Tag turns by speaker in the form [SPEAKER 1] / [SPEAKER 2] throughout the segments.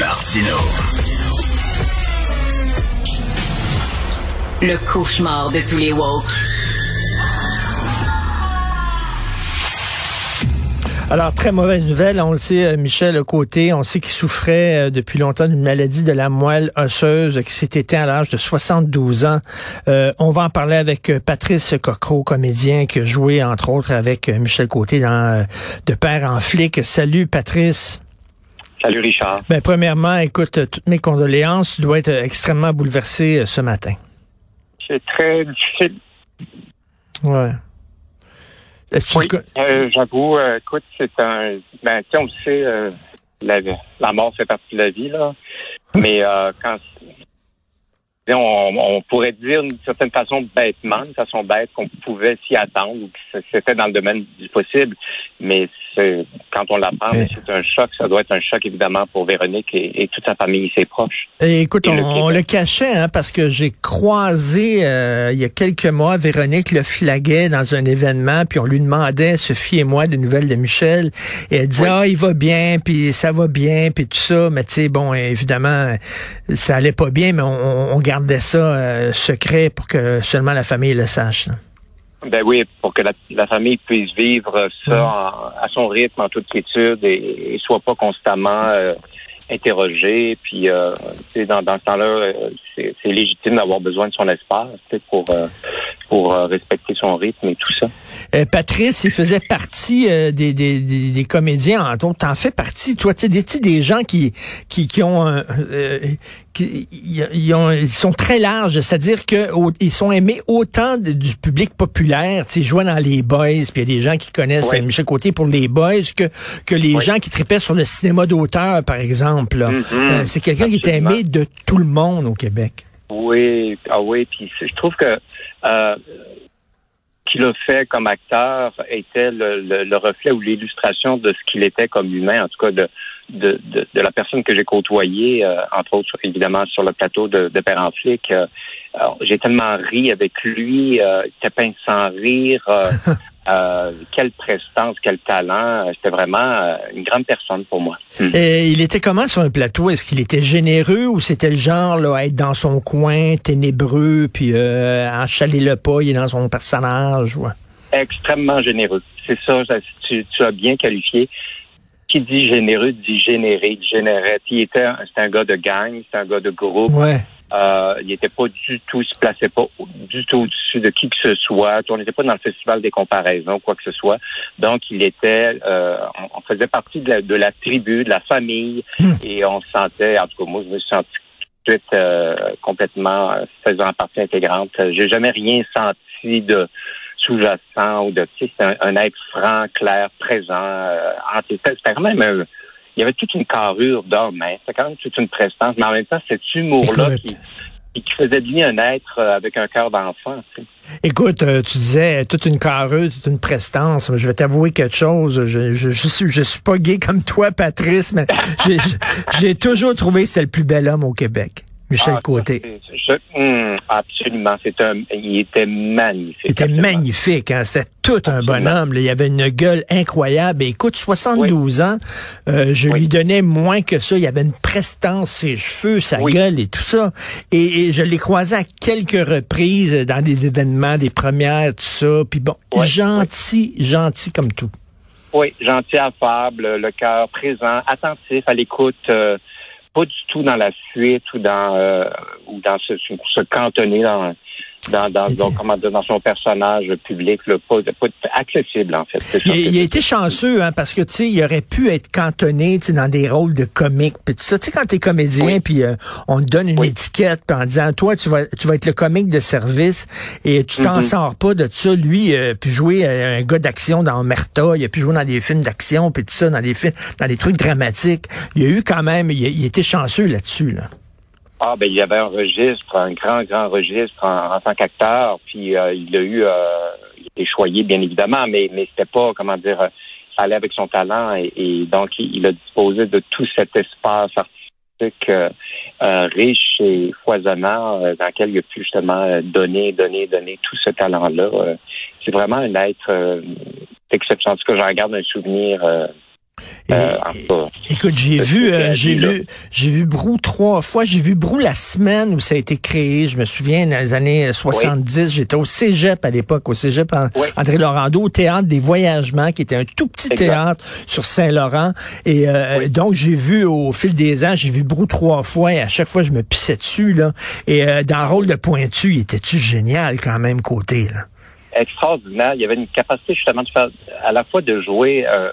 [SPEAKER 1] Martino.
[SPEAKER 2] Le cauchemar de tous les woke.
[SPEAKER 3] Alors, très mauvaise nouvelle. On le sait, euh, Michel Côté, on sait qu'il souffrait euh, depuis longtemps d'une maladie de la moelle osseuse qui s'est éteint à l'âge de 72 ans. Euh, on va en parler avec Patrice Cocro, comédien qui a joué, entre autres, avec Michel Côté dans De père en flic. Salut, Patrice.
[SPEAKER 4] Salut, Richard.
[SPEAKER 3] Ben, premièrement, écoute, toutes mes condoléances. Tu dois être extrêmement bouleversé ce matin.
[SPEAKER 4] C'est très difficile.
[SPEAKER 3] Ouais.
[SPEAKER 4] Oui, euh, j'avoue, euh, écoute, c'est un... Ben, tu sais, on le sait, euh, la, la, mort fait partie de la vie, là. Mais quand... On, on, pourrait dire d'une certaine façon bêtement, d'une façon bête, qu'on pouvait s'y attendre ou que c'était dans le domaine du possible. Mais quand on l'apprend, c'est un choc. Ça doit être un choc, évidemment, pour Véronique et, toute sa famille et ses proches.
[SPEAKER 3] Et écoute, on, le, cachait, hein, parce que j'ai croisé, euh, il y a quelques mois, Véronique le flaguait dans un événement, puis on lui demandait, Sophie et moi, des nouvelles de Michel. Et elle disait, ah, il va bien, puis ça va bien, puis tout ça. Mais tu sais, bon, évidemment, ça allait pas bien, mais on, gardait ça euh, secret pour que seulement la famille le sache.
[SPEAKER 4] Ben oui, pour que la, famille puisse vivre ça à son rythme, en toute quiétude et, et soit pas constamment euh, interrogé. Puis, euh, dans, dans ce temps-là, euh, c'est légitime d'avoir besoin de son espace pour euh, pour euh, respecter son rythme et tout ça.
[SPEAKER 3] Patrice, il faisait partie des, des, des, comédiens, entre autres. T'en fais partie, toi? Tu sais, des, gens qui qui, qui ont qui, ils, ont, ils sont très larges, c'est-à-dire que ils sont aimés autant du public populaire, tu sais, jouant dans les boys, puis il y a des gens qui connaissent Michel Côté pour les boys, que que les gens qui tripaient sur le cinéma d'auteur, par exemple. Mm-hmm. Euh, c'est quelqu'un qui est aimé de tout le monde au Québec.
[SPEAKER 4] Oui, ah oui, puis je trouve que euh, qu'il a fait comme acteur était le, reflet ou l'illustration de ce qu'il était comme humain, en tout cas de de, la personne que j'ai côtoyée, euh, entre autres évidemment sur le plateau de, de Père en flic. j'ai tellement ri avec lui, euh, il était peint sans rire. Euh, quelle prestance, quel talent. C'était vraiment euh, une grande personne pour moi.
[SPEAKER 3] Hmm. Et il était comment sur un plateau? Est-ce qu'il était généreux ou c'était le genre là, à être dans son coin, ténébreux, puis euh, enchaler le pas, il est dans son personnage? Ouais?
[SPEAKER 4] Extrêmement généreux. C'est ça, tu, tu, as bien qualifié. Qui dit généreux dit généré, générait. Puis il était, c'était un gars de gang, c'était un gars de groupe.
[SPEAKER 3] Ouais.
[SPEAKER 4] Euh, il n'était pas du tout, il se plaçait pas du tout au-dessus de qui que ce soit. On n'était pas dans le festival des comparaisons, quoi que ce soit. Donc, il était, euh, on, faisait partie de la, de la, tribu, de la famille, hmm. et on se sentait, en tout cas, moi, je me suis senti tout de suite euh, complètement euh, faisant partie intégrante. J'ai jamais rien senti de sous-jacent ou de, tu sais, c'était un, être franc, clair, présent. Euh, c'était quand même un il y avait toute une carrure d'homme, hein. C'était quand même toute une prestance. Mais en même temps, cet humour-là qui, qui faisait de lui un être euh, avec un cœur d'enfant.
[SPEAKER 3] Écoute, euh, tu disais toute une carrure, toute une prestance. Je vais t'avouer quelque chose. Je, je, je, suis, je suis pas gay comme toi, Patrice, mais j'ai toujours trouvé que c'est le plus bel homme au Québec. Michel ah, Côté.
[SPEAKER 4] Hmm, absolument. C'est un, il était magnifique.
[SPEAKER 3] Il était magnifique. Hein? C'était tout un bonhomme. Il avait une gueule incroyable. Et écoute, 72 ans, euh, je lui donnais moins que ça. Il avait une prestance, ses cheveux, sa gueule et tout ça. Et, je l'ai croisé à quelques reprises dans des événements, des premières, tout ça. Puis bon, gentil, gentil comme tout.
[SPEAKER 4] Oui, gentil, affable, le cœur présent, attentif, à l'écoute. Euh, pas du tout dans la fuite ou dans euh, ou dans ce, se cantonner dans dans, dans, dans, son personnage public, le pas, pas accessible en fait.
[SPEAKER 3] Il, a été chanceux hein, parce que tu sais, il aurait pu être cantonné dans des rôles de comique puis tout ça. Tu sais, quand t'es comédien puis euh, on te donne une étiquette puis en disant toi tu vas tu vas être le comique de service et tu t'en mm-hmm. sors pas de ça. Lui, euh, puis jouer euh, un gars d'action dans Merta, il a pu jouer dans des films d'action puis tout ça, dans des films, dans des trucs dramatiques. Il a eu quand même, il, il était chanceux là-dessus là.
[SPEAKER 4] Ah ben il y avait un registre, un grand grand registre en, tant qu'acteur, puis euh, il a eu, euh, il était choyé bien évidemment, mais mais c'était pas comment dire, ça allait avec son talent et, donc il, a disposé de tout cet espace artistique euh, riche et foisonnant dans lequel il a pu justement donner, donner, donner tout ce talent-là. c'est vraiment un être exceptionnel. En tout cas, j'en garde un souvenir
[SPEAKER 3] Euh, écoute, j'ai vu, euh, j'ai vu, j'ai vu Brou trois fois. J'ai vu Brou la semaine où ça a été créé. Je me souviens, dans les années 70, j'étais au Cégep à l'époque, au Cégep André Laurando, au théâtre des Voyagements, qui était un tout petit théâtre sur Saint-Laurent. Et euh, donc, j'ai vu au fil des ans, j'ai vu Brou trois fois et à chaque fois, je me pissais dessus. là. Et dans le rôle de pointu, il était-tu génial quand même côté là?
[SPEAKER 4] Extraordinaire. Il y avait une capacité justement de faire à la fois de jouer euh,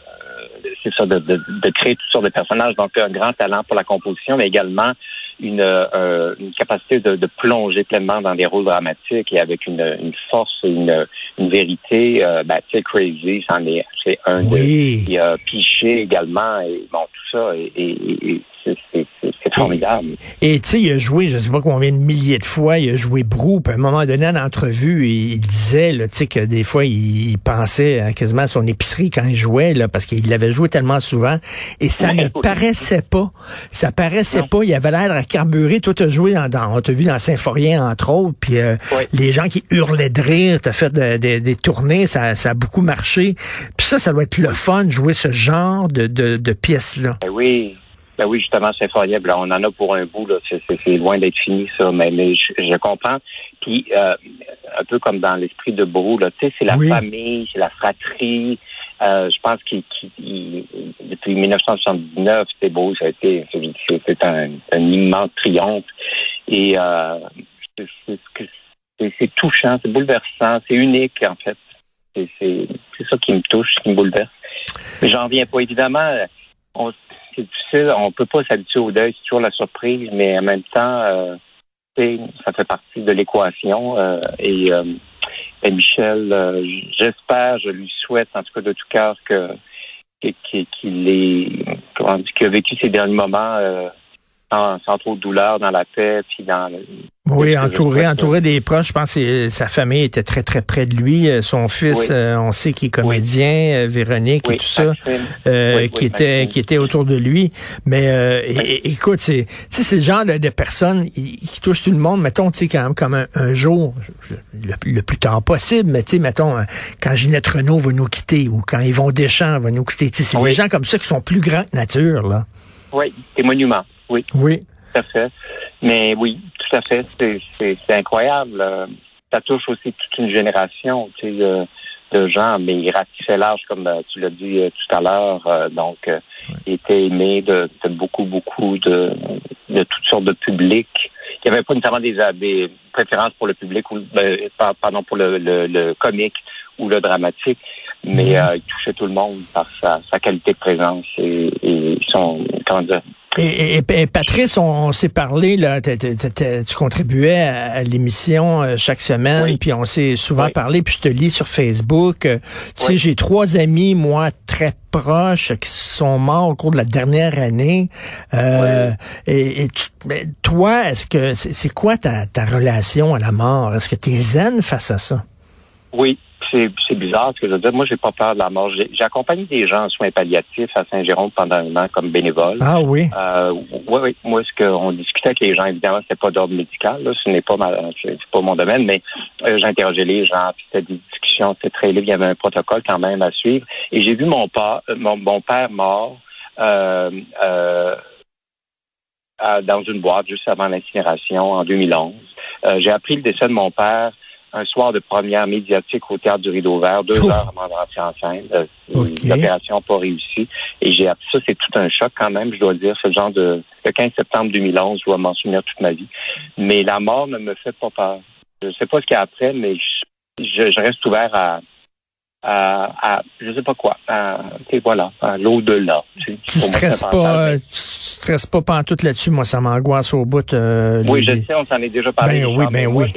[SPEAKER 4] c'est ça, de, de, créer toutes sortes de personnages. Donc, un grand talent pour la composition, mais également une, euh, une capacité de, de, plonger pleinement dans des rôles dramatiques et avec une, une force, une, une vérité. Euh, ben, tu sais, Crazy, c'en est, c'est un
[SPEAKER 3] oui.
[SPEAKER 4] Il a Piché également, et bon, tout ça, et, et, et c'est formidable.
[SPEAKER 3] Et tu sais, il a joué, je sais pas combien de milliers de fois, il a joué Brou. Puis à un moment donné, en entrevue, il, disait là, que des fois, il, pensait hein, quasiment à son épicerie quand il jouait, là, parce qu'il l'avait joué tellement souvent. Et ça ne paraissait pas. Ça paraissait pas. Il avait l'air à carburer. Toi, tu as joué dans, on t'a vu dans Symphorien, entre autres. Puis euh, les gens qui hurlaient de rire, t'as fait des tournées, ça, ça a beaucoup marché. Puis ça, ça doit être le fun, jouer ce genre de, de, de pièces-là.
[SPEAKER 4] Ben oui, ben oui, justement, c'est incroyable. On en a pour un bout, là. C'est, loin d'être fini, ça, mais, mais je, comprends. Puis, euh, un peu comme dans l'esprit de Brou, là, tu sais, c'est la famille, c'est la fratrie. Euh, je pense qu'il, depuis 1979, c'est beau, ça a été, c'est, un, un, immense triomphe. Et euh, c'est, touchant, c'est bouleversant, c'est unique, en fait. C'est, c'est, ça qui me touche, qui me bouleverse. J'en viens pas, évidemment. On, c'est difficile. On peut pas s'habituer au deuil, c'est toujours la surprise, mais en même temps, euh, ça fait partie de l'équation. Euh, et, euh, Michel, j'espère, je lui souhaite en tout cas de tout cœur que qu'il est comment dire, qu'il a vécu ces derniers moments sans, trop de douleur, dans la paix, puis dans
[SPEAKER 3] oui, entouré, entouré des proches. Je pense que sa famille était très, très près de lui. Euh, son fils, euh, on sait qu'il est comédien, euh, Véronique et tout ça, qui était qui était autour de lui. Mais écoute, c'est c'est le genre de, personnes qui touchent tout le monde. Mettons, tu sais, quand même, comme un, jour, le, plus tard possible, mais tu sais, mettons, quand Ginette Renault va nous quitter ou quand Yvon Deschamps va nous quitter. C'est des gens comme ça qui sont plus grands que nature, là.
[SPEAKER 4] Oui, des monuments, oui.
[SPEAKER 3] Oui.
[SPEAKER 4] Tout à fait. Mais oui, tout à fait. C'est incroyable. Euh, ça touche aussi toute une génération tu sais, de gens, mais il ratissait l'âge, comme euh, tu l'as dit euh, tout à l'heure. Donc, il était aimé de, beaucoup, beaucoup de, de toutes sortes de publics. Il n'y avait pas notamment des, des préférences pour le public ou pardon pour le, le, comique ou le dramatique, mais mm-hmm. il touchait tout le monde par sa, sa qualité de présence et, et son comment dire
[SPEAKER 3] et, Patrice, on, s'est parlé, là, tu contribuais à, l'émission euh, chaque semaine, puis on s'est souvent parlé, puis je te lis sur Facebook. Euh, tu sais, j'ai trois amis, moi, très proches, qui sont morts au cours de la dernière année. Euh, et, toi, est-ce que c'est quoi ta, ta relation à la mort? Est-ce que tu es zen face à ça?
[SPEAKER 4] Oui, c'est bizarre ce que je veux dire. Moi, j'ai pas peur de la mort. J'ai accompagné des gens en soins palliatifs à Saint-Jérôme pendant un an comme bénévole.
[SPEAKER 3] Ah oui?
[SPEAKER 4] Euh, oui, oui. Moi, ce qu'on discutait avec les gens, évidemment, c'était pas d'ordre médical. Là. Ce n'est pas ma, c'est pas mon domaine, mais euh, j'interrogeais les gens, puis c'était des discussions, c'était très libre. Il y avait un protocole quand même à suivre. Et j'ai vu mon, père, euh, mon, mon père mort euh, dans une boîte juste avant l'incinération en 2011. Euh, j'ai appris le décès de mon père un soir de première médiatique au théâtre du Rideau Vert, deux heures avant de rentrer en scène. Euh, l'opération n'a pas réussi. Et j'ai appris ça, c'est tout un choc quand même, je dois dire. Ce genre de le 15 septembre 2011, je dois m'en souvenir toute ma vie. Mais la mort ne me fait pas peur. Je ne sais pas ce qu'il y a après, mais je, reste ouvert à, à, à, je sais pas quoi, à, voilà, à l'au-delà.
[SPEAKER 3] Tu, tu stresses pas, tu stresses pas pantoute là-dessus, moi ça m'angoisse au bout.
[SPEAKER 4] Euh, oui, je sais, on s'en est déjà parlé.
[SPEAKER 3] Ben oui, ben oui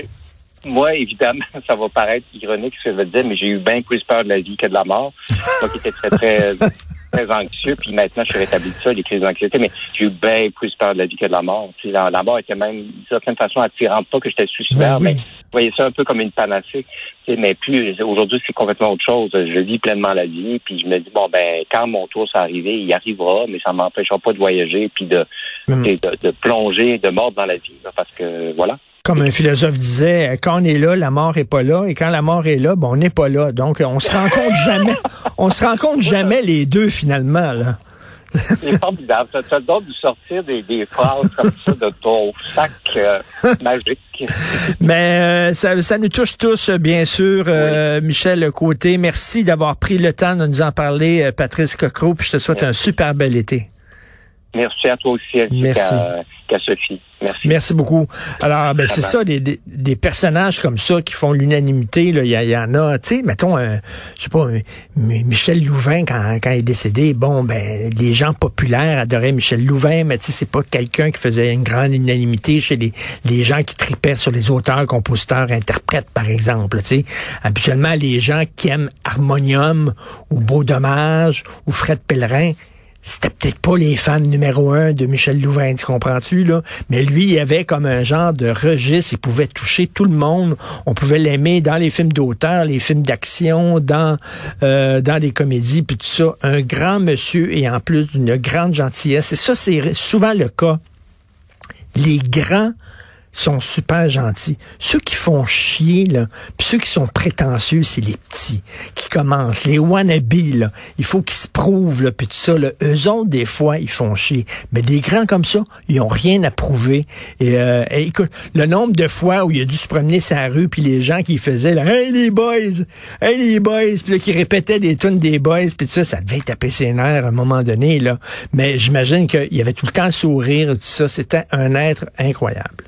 [SPEAKER 4] moi, évidemment, ça va paraître ironique ce que je veux dire, mais j'ai eu bien plus peur de la vie que de la mort. Moi qui étais très, très, très anxieux, puis maintenant je suis rétabli de ça, les crises d'anxiété, mais j'ai eu bien plus peur de la vie que de la mort. la, la, mort était même, d'une certaine façon, attirante. Pas que j'étais suicidaire, ben mais voyais ça un peu comme une panacée. mais plus, aujourd'hui, c'est complètement autre chose. Je vis pleinement la vie, puis je me dis, bon, ben, quand mon tour s'est arrivé, il arrivera, mais ça ne m'empêchera pas de voyager, puis de, de, de, plonger, de mordre dans la vie, parce que, voilà.
[SPEAKER 3] Comme un philosophe disait, quand on est là, la mort est pas là, et quand la mort est là, bon, on n'est pas là. Donc, on se rencontre jamais. On se rencontre jamais les deux finalement là.
[SPEAKER 4] C'est formidable. Ça te donne de sortir des, des, phrases comme ça de ton sac euh, magique.
[SPEAKER 3] Mais euh, ça, ça, nous touche tous, bien sûr, euh, Michel Côté. Merci d'avoir pris le temps de nous en parler, Patrice Cocro. Puis je te souhaite un super bel été.
[SPEAKER 4] Merci à toi aussi, Merci. qu'à Sophie. Merci.
[SPEAKER 3] Merci beaucoup. Alors, ben, c'est ça, des, des, personnages comme ça qui font l'unanimité. Il y, y, en a, tu sais, mettons, euh, je sais pas, Michel Louvain, quand, quand il est décédé, bon, ben, les gens populaires adoraient Michel Louvain, mais tu sais, c'est pas quelqu'un qui faisait une grande unanimité chez les, les gens qui tripaient sur les auteurs, compositeurs, interprètes, par exemple. Tu sais, habituellement, les gens qui aiment Harmonium ou Beau Dommage ou Fred Pellerin, c'était peut-être pas les fans numéro un de Michel Louvain, tu comprends-tu, là? Mais lui, il avait comme un genre de registre, il pouvait toucher tout le monde. On pouvait l'aimer dans les films d'auteur, les films d'action, dans, euh, dans les comédies, puis tout ça. Un grand monsieur et en plus d'une grande gentillesse. Et ça, c'est souvent le cas. Les grands sont super gentils. Ceux qui font chier, là, puis ceux qui sont prétentieux, c'est les petits qui commencent. Les wannabes, là, il faut qu'ils se prouvent, là, puis tout ça. Là. Eux autres, des fois, ils font chier. Mais des grands comme ça, ils ont rien à prouver. Et, euh, écoute, le nombre de fois où il a dû se promener sa rue, puis les gens qui faisaient, là, « Hey, les boys! Hey, les boys! » Puis là, qui répétaient des tunes des boys, puis tout ça, ça devait taper ses nerfs à un moment donné, là. Mais j'imagine qu'il y avait tout le temps le sourire, tout ça. C'était un être incroyable.